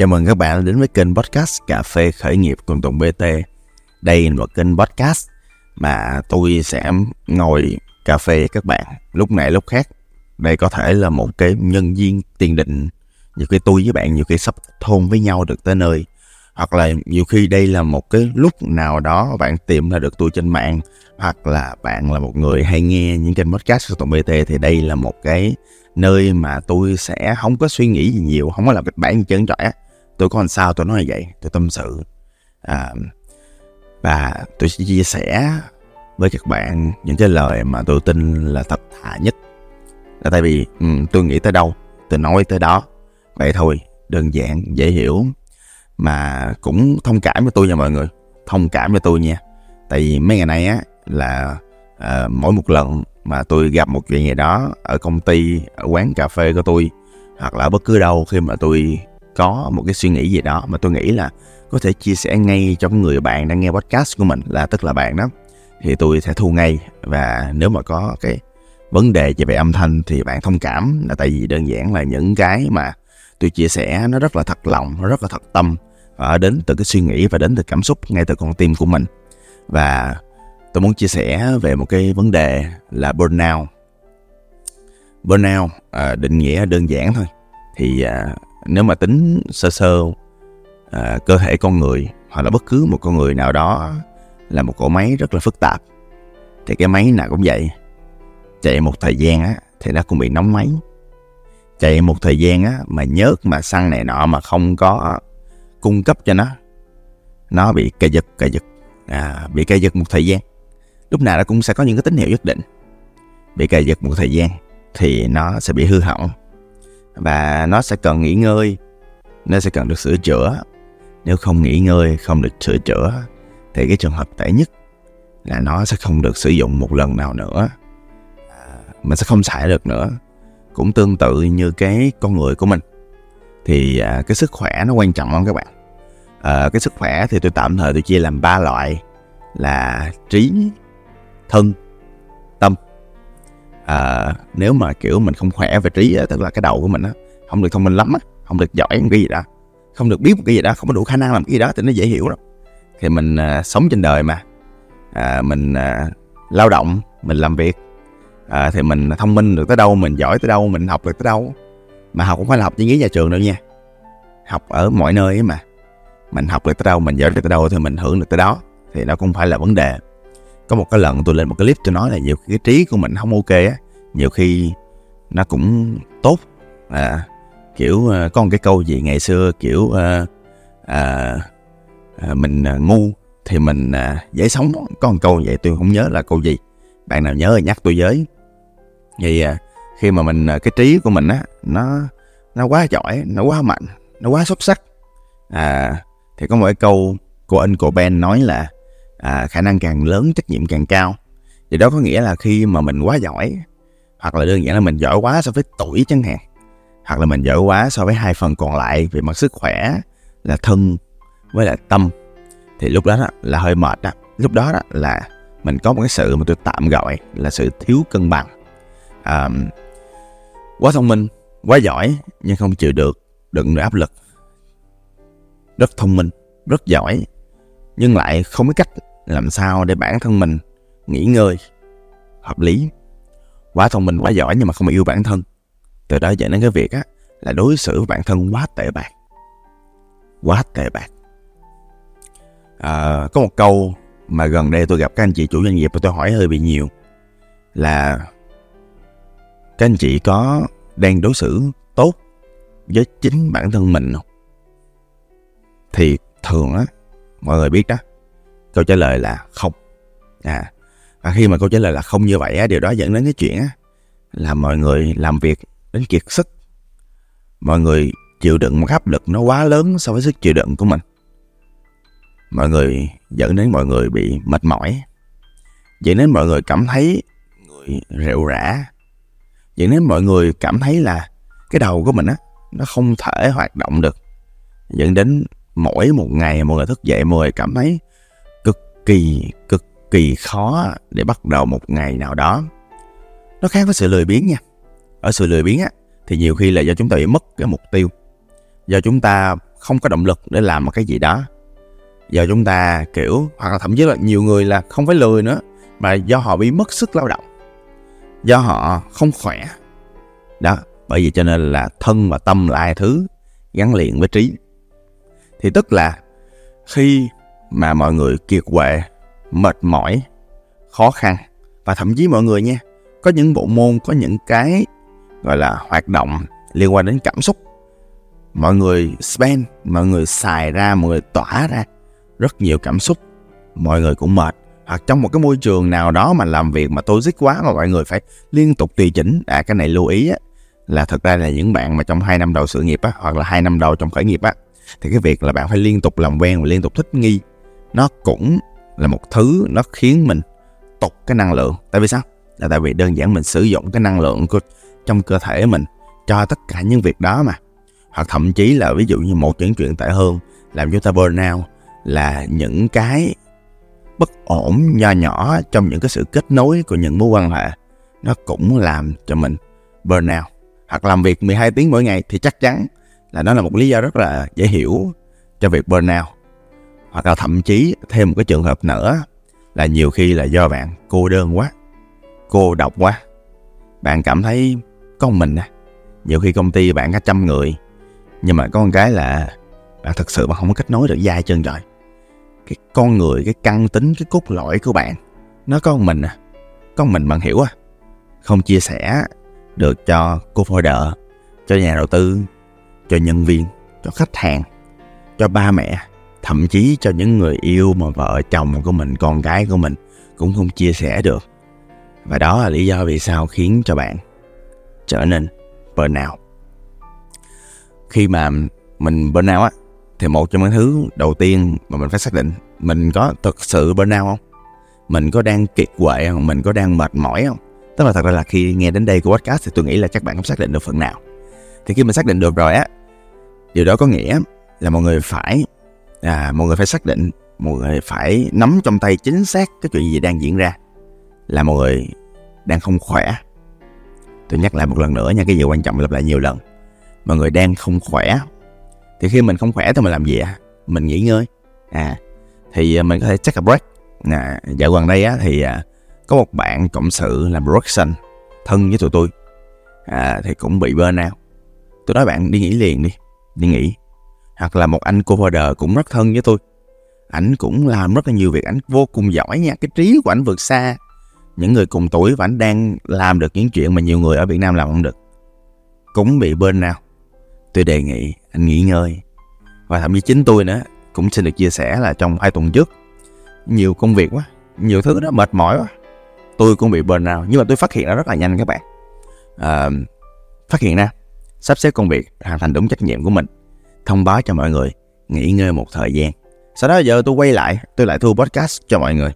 Chào mừng các bạn đến với kênh podcast Cà phê khởi nghiệp cùng Tùng BT. Đây là một kênh podcast mà tôi sẽ ngồi cà phê với các bạn lúc này lúc khác. Đây có thể là một cái nhân viên tiền định. Nhiều khi tôi với bạn nhiều khi sắp thôn với nhau được tới nơi. Hoặc là nhiều khi đây là một cái lúc nào đó bạn tìm ra được tôi trên mạng. Hoặc là bạn là một người hay nghe những kênh podcast của Tùng BT thì đây là một cái nơi mà tôi sẽ không có suy nghĩ gì nhiều, không có làm kịch bản gì trơn trọi tôi có làm sao tôi nói vậy? Tôi tâm sự. À, và tôi sẽ chia sẻ với các bạn những cái lời mà tôi tin là thật thà nhất. Là tại vì ừ, tôi nghĩ tới đâu tôi nói tới đó. Vậy thôi đơn giản dễ hiểu. Mà cũng thông cảm với tôi nha mọi người. Thông cảm với tôi nha. Tại vì mấy ngày nay á là à, mỗi một lần mà tôi gặp một chuyện gì đó ở công ty ở quán cà phê của tôi hoặc là bất cứ đâu khi mà tôi có một cái suy nghĩ gì đó mà tôi nghĩ là có thể chia sẻ ngay cho người bạn đang nghe podcast của mình là tức là bạn đó thì tôi sẽ thu ngay. Và nếu mà có cái vấn đề về âm thanh thì bạn thông cảm là tại vì đơn giản là những cái mà tôi chia sẻ nó rất là thật lòng nó rất là thật tâm và đến từ cái suy nghĩ và đến từ cảm xúc ngay từ con tim của mình. Và tôi muốn chia sẻ về một cái vấn đề là burnout. Burnout à, định nghĩa đơn giản thôi. Thì à, nếu mà tính sơ sơ à, cơ thể con người hoặc là bất cứ một con người nào đó là một cỗ máy rất là phức tạp thì cái máy nào cũng vậy. Chạy một thời gian á thì nó cũng bị nóng máy. Chạy một thời gian á mà nhớt mà xăng này nọ mà không có cung cấp cho nó nó bị cay giật cay giật. À, bị cay giật một thời gian. Lúc nào nó cũng sẽ có những cái tín hiệu nhất định. Bị cài giật một thời gian thì nó sẽ bị hư hỏng và nó sẽ cần nghỉ ngơi. Nó sẽ cần được sửa chữa. Nếu không nghỉ ngơi không được sửa chữa thì cái trường hợp tệ nhất là nó sẽ không được sử dụng một lần nào nữa. À, mình sẽ không xài được nữa. Cũng tương tự như cái con người của mình. Thì à, cái sức khỏe nó quan trọng lắm các bạn. À, cái sức khỏe thì tôi tạm thời tôi chia làm ba loại là trí thân à, nếu mà kiểu mình không khỏe về trí á, tức là cái đầu của mình á không được thông minh lắm á không được giỏi một cái gì đó không được biết một cái gì đó không có đủ khả năng làm cái gì đó thì nó dễ hiểu lắm. thì mình à, sống trên đời mà. À, mình à, lao động mình làm việc. À, thì mình thông minh được tới đâu mình giỏi tới đâu mình học được tới đâu. Mà học cũng phải là học trên ghế nhà trường đâu nha. Học ở mọi nơi ấy mà. Mình học được tới đâu mình giỏi được tới đâu thì mình hưởng được tới đó. Thì nó cũng phải là vấn đề có một cái lần tôi lên một cái clip tôi nói là nhiều khi cái trí của mình không ok á nhiều khi nó cũng tốt. À, kiểu uh, có một cái câu gì ngày xưa kiểu uh, uh, uh, mình uh, ngu thì mình uh, dễ sống có một câu vậy tôi không nhớ là câu gì. Bạn nào nhớ thì nhắc tôi với. Vậy uh, khi mà mình uh, cái trí của mình á nó nó quá giỏi nó quá mạnh nó quá xuất sắc. À thì có một cái câu của anh của Ben nói là à, khả năng càng lớn trách nhiệm càng cao. Thì đó có nghĩa là khi mà mình quá giỏi hoặc là đơn giản là mình giỏi quá so với tuổi chẳng hạn hoặc là mình giỏi quá so với hai phần còn lại về mặt sức khỏe là thân với là tâm thì lúc đó, đó là hơi mệt đó. Lúc đó, đó là mình có một cái sự mà tôi tạm gọi là sự thiếu cân bằng. À, quá thông minh quá giỏi nhưng không chịu được đựng được áp lực. Rất thông minh rất giỏi nhưng lại không biết cách làm sao để bản thân mình nghỉ ngơi? Hợp lý. Quá thông minh quá giỏi nhưng mà không yêu bản thân. Từ đó dẫn đến cái việc á là đối xử với bản thân quá tệ bạc. Quá tệ bạc. À, có một câu mà gần đây tôi gặp các anh chị chủ doanh nghiệp và tôi hỏi hơi bị nhiều là các anh chị có đang đối xử tốt với chính bản thân mình không? Thì thường á mọi người biết đó câu trả lời là không. À và khi mà câu trả lời là không như vậy á, điều đó dẫn đến cái chuyện á, là mọi người làm việc đến kiệt sức. Mọi người chịu đựng một áp lực nó quá lớn so với sức chịu đựng của mình. Mọi người dẫn đến mọi người bị mệt mỏi. Dẫn đến mọi người cảm thấy người rệu rã. Dẫn đến mọi người cảm thấy là cái đầu của mình á, nó không thể hoạt động được. Dẫn đến mỗi một ngày mọi người thức dậy mọi người cảm thấy kỳ, cực kỳ khó để bắt đầu một ngày nào đó. Nó khác với sự lười biếng nha. Ở sự lười biếng á, thì nhiều khi là do chúng ta bị mất cái mục tiêu. Do chúng ta không có động lực để làm một cái gì đó. Do chúng ta, kiểu, hoặc là thậm chí là nhiều người là không phải lười nữa, mà do họ bị mất sức lao động. Do họ không khỏe. Đó, bởi vì cho nên là thân và tâm là hai thứ gắn liền với trí. Thì tức là khi mà mọi người kiệt quệ, mệt mỏi, khó khăn. Và thậm chí mọi người nha, có những bộ môn, có những cái gọi là hoạt động liên quan đến cảm xúc. Mọi người spend, mọi người xài ra, mọi người tỏa ra rất nhiều cảm xúc. Mọi người cũng mệt. Hoặc trong một cái môi trường nào đó mà làm việc mà toxic quá mà mọi người phải liên tục tùy chỉnh. À cái này lưu ý á, là thật ra là những bạn mà trong hai năm đầu sự nghiệp á, hoặc là hai năm đầu trong khởi nghiệp á, thì cái việc là bạn phải liên tục làm quen và liên tục thích nghi nó cũng là một thứ nó khiến mình tục cái năng lượng. Tại vì sao? Là tại vì đơn giản mình sử dụng cái năng lượng của, trong cơ thể mình cho tất cả những việc đó mà. Hoặc thậm chí là ví dụ như một những chuyện tệ hơn, làm chúng ta burnout là những cái bất ổn nho nhỏ trong những cái sự kết nối của những mối quan hệ, nó cũng làm cho mình burnout hoặc làm việc 12 tiếng mỗi ngày thì chắc chắn là nó là một lý do rất là dễ hiểu cho việc burnout hoặc là thậm chí thêm một cái trường hợp nữa là nhiều khi là do bạn cô đơn quá cô độc quá. Bạn cảm thấy có một mình à nhiều khi công ty bạn có trăm người nhưng mà có một cái là bạn thật sự bạn không có kết nối được dai chân rồi, cái con người cái căn tính cái cốt lõi của bạn nó có một mình à có một mình bạn hiểu à. Không chia sẻ được cho cô folder cho nhà đầu tư cho nhân viên cho khách hàng cho ba mẹ thậm chí cho những người yêu mà vợ chồng của mình, con gái của mình cũng không chia sẻ được. Và đó là lý do vì sao khiến cho bạn trở nên burnout. Khi mà mình burnout á, thì một trong những thứ đầu tiên mà mình phải xác định, mình có thực sự burnout không? Mình có đang kiệt quệ không? Mình có đang mệt mỏi không? Tức là thật ra là khi nghe đến đây của podcast thì tôi nghĩ là các bạn cũng xác định được phần nào. Thì khi mình xác định được rồi á, điều đó có nghĩa là mọi người phải à, mọi người phải xác định mọi người phải nắm trong tay chính xác cái chuyện gì đang diễn ra là mọi người đang không khỏe. Tôi nhắc lại một lần nữa nha cái gì quan trọng lặp lại nhiều lần. Mọi người đang không khỏe. Thì khi mình không khỏe thì mình làm gì ạ mình nghỉ ngơi. À thì à, mình có thể take a break. À, dạo gần đây á thì à, có một bạn cộng sự làm production thân với tụi tôi. À, thì cũng bị burnout. Tôi nói bạn đi nghỉ liền đi đi nghỉ hoặc là một anh co-founder cũng rất thân với tôi. Ảnh cũng làm rất là nhiều việc ảnh vô cùng giỏi nha. Cái trí của ảnh vượt xa. Những người cùng tuổi và ảnh đang làm được những chuyện mà nhiều người ở Việt Nam làm không được. Cũng bị bên nào tôi đề nghị anh nghỉ ngơi. Và thậm chí chính tôi nữa cũng xin được chia sẻ là trong hai tuần trước nhiều công việc quá nhiều thứ đó mệt mỏi quá tôi cũng bị bên nào nhưng mà tôi phát hiện ra rất là nhanh các bạn. À, phát hiện ra sắp xếp công việc hoàn thành đúng trách nhiệm của mình thông báo cho mọi người nghỉ ngơi một thời gian. Sau đó giờ tôi quay lại tôi lại thu podcast cho mọi người.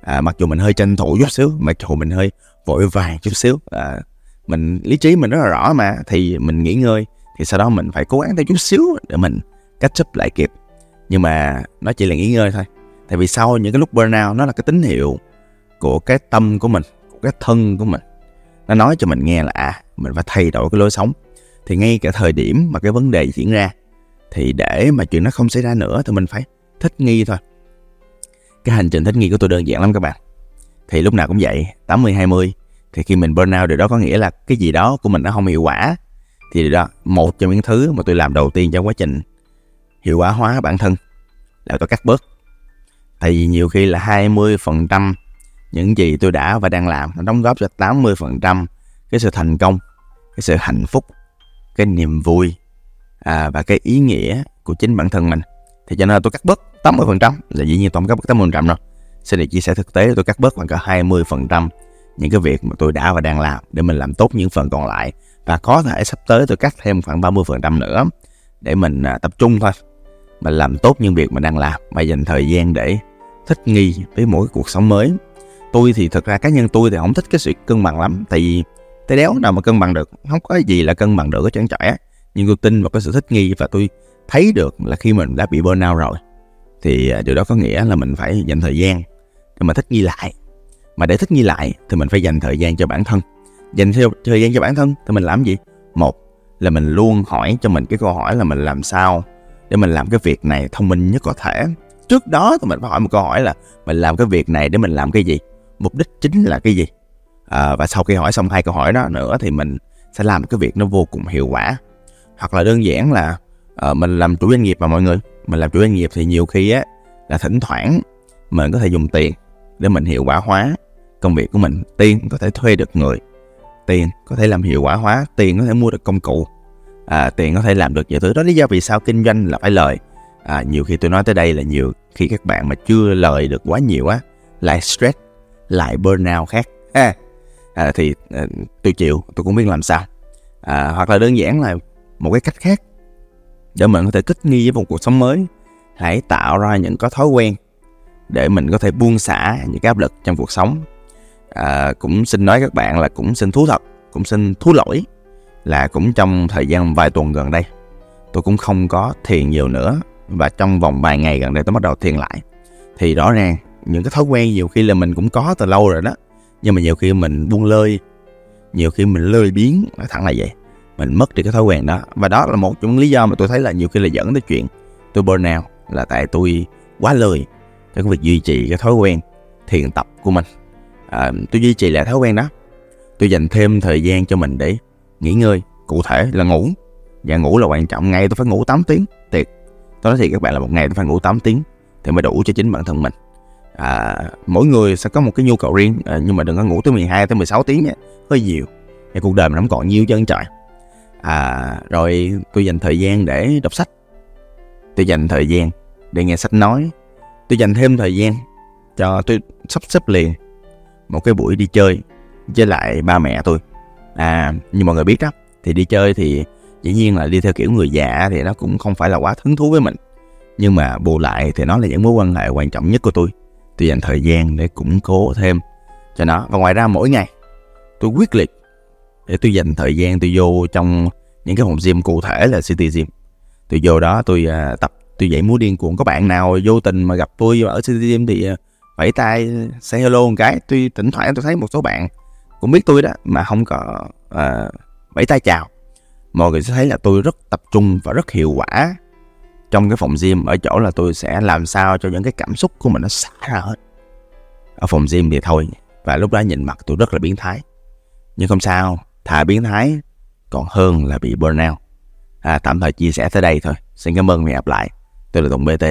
À, mặc dù mình hơi tranh thủ chút xíu mặc dù mình hơi vội vàng chút xíu à, mình lý trí mình rất là rõ mà thì mình nghỉ ngơi thì sau đó mình phải cố gắng thêm chút xíu để mình catch up lại kịp. Nhưng mà nó chỉ là nghỉ ngơi thôi. Tại vì sau những cái lúc burnout nó là cái tín hiệu của cái tâm của mình của cái thân của mình. Nó nói cho mình nghe là à mình phải thay đổi cái lối sống. Thì ngay cả thời điểm mà cái vấn đề diễn ra thì để mà chuyện nó không xảy ra nữa thì mình phải thích nghi thôi. Cái hành trình thích nghi của tôi đơn giản lắm các bạn. Thì lúc nào cũng vậy 80 20 thì khi mình burnout điều đó có nghĩa là cái gì đó của mình nó không hiệu quả. Thì đó, một trong những thứ mà tôi làm đầu tiên trong quá trình hiệu quả hóa bản thân là tôi cắt bớt. Tại vì nhiều khi là 20 phần trăm những gì tôi đã và đang làm, nó đóng góp cho 80 phần trăm cái sự thành công, cái sự hạnh phúc, cái niềm vui à, và cái ý nghĩa của chính bản thân mình. Thì cho nên tôi cắt bớt 80 phần trăm. Là dĩ nhiên tôi không cắt bớt 80 phần trăm đâu. Xin được chia sẻ thực tế tôi cắt bớt khoảng cả 20 phần trăm những cái việc mà tôi đã và đang làm để mình làm tốt những phần còn lại. Và có thể sắp tới tôi cắt thêm khoảng 30 phần trăm nữa để mình à, tập trung thôi. Mình làm tốt những việc mình đang làm và dành thời gian để thích nghi với mỗi cuộc sống mới. Tôi thì thực ra cá nhân tôi thì không thích cái sự cân bằng lắm. Tại vì tay đéo nào mà cân bằng được không có gì là cân bằng được ở trơn trẻ nhưng tôi tin vào cái sự thích nghi và tôi thấy được là khi mình đã bị burnout rồi thì à, điều đó có nghĩa là mình phải dành thời gian để mà thích nghi lại. Mà để thích nghi lại thì mình phải dành thời gian cho bản thân. Dành theo thời gian cho bản thân thì mình làm gì? Một là mình luôn hỏi cho mình cái câu hỏi là mình làm sao để mình làm cái việc này thông minh nhất có thể. Trước đó thì mình phải hỏi một câu hỏi là mình làm cái việc này để mình làm cái gì? Mục đích chính là cái gì? À, và sau khi hỏi xong hai câu hỏi đó nữa thì mình sẽ làm cái việc nó vô cùng hiệu quả hoặc là đơn giản là uh, mình làm chủ doanh nghiệp mà mọi người. Mình làm chủ doanh nghiệp thì nhiều khi á là thỉnh thoảng mình có thể dùng tiền để mình hiệu quả hóa công việc của mình. Tiền có thể thuê được người tiền có thể làm hiệu quả hóa tiền có thể mua được công cụ à, tiền có thể làm được nhiều thứ. Đó lý do vì sao kinh doanh là phải lời. À, nhiều khi tôi nói tới đây là nhiều khi các bạn mà chưa lời được quá nhiều á lại stress lại burnout khác ha. À, thì à, tôi chịu tôi cũng biết làm sao. À, hoặc là đơn giản là một cái cách khác để mình có thể thích nghi với một cuộc sống mới. Hãy tạo ra những cái thói quen để mình có thể buông xả những cái áp lực trong cuộc sống. À, cũng xin nói các bạn là cũng xin thú thật cũng xin thú lỗi là cũng trong thời gian vài tuần gần đây tôi cũng không có thiền nhiều nữa. Và trong vòng vài ngày gần đây tôi bắt đầu thiền lại. Thì rõ ràng những cái thói quen nhiều khi là mình cũng có từ lâu rồi đó. Nhưng mà nhiều khi mình buông lơi nhiều khi mình lơi biến nói thẳng là vậy mình mất đi cái thói quen đó. Và đó là một trong những lý do mà tôi thấy là nhiều khi là dẫn tới chuyện tôi burnout là tại tôi quá lười trong cái việc duy trì cái thói quen thiền tập của mình. À, tôi duy trì lại thói quen đó. Tôi dành thêm thời gian cho mình để nghỉ ngơi cụ thể là ngủ. Và ngủ là quan trọng ngày tôi phải ngủ 8 tiếng tiệt tôi nói thì các bạn là một ngày tôi phải ngủ 8 tiếng thì mới đủ cho chính bản thân mình. À, mỗi người sẽ có một cái nhu cầu riêng à, nhưng mà đừng có ngủ tới 12 tới 16 tiếng nhé hơi nhiều. Cái cuộc đời mình không còn nhiều chân trời à, rồi tôi dành thời gian để đọc sách. Tôi dành thời gian để nghe sách nói. Tôi dành thêm thời gian cho tôi sắp xếp liền một cái buổi đi chơi với lại ba mẹ tôi. À như mọi người biết đó thì đi chơi thì dĩ nhiên là đi theo kiểu người già thì nó cũng không phải là quá hứng thú với mình. Nhưng mà bù lại thì nó là những mối quan hệ quan trọng nhất của tôi. Tôi dành thời gian để củng cố thêm cho nó. Và ngoài ra mỗi ngày tôi quyết liệt để tôi dành thời gian tôi vô trong những cái phòng gym cụ thể là city gym. Tôi vô đó tôi uh, tập tôi dậy múa điên cuồng. Có bạn nào vô tình mà gặp tôi ở city gym thì uh, vẫy tay say hello một cái. Tôi thỉnh thoảng tôi thấy một số bạn cũng biết tôi đó mà không có uh, vẫy tay chào. Mọi người sẽ thấy là tôi rất tập trung và rất hiệu quả trong cái phòng gym. Ở chỗ là tôi sẽ làm sao cho những cái cảm xúc của mình nó xả ra hết. Ở phòng gym thì thôi và lúc đó nhìn mặt tôi rất là biến thái. Nhưng không sao thà biến thái còn hơn là bị burnout. À, tạm thời chia sẻ tới đây thôi. Xin cảm ơn và hẹn gặp lại. Tôi là tùng bt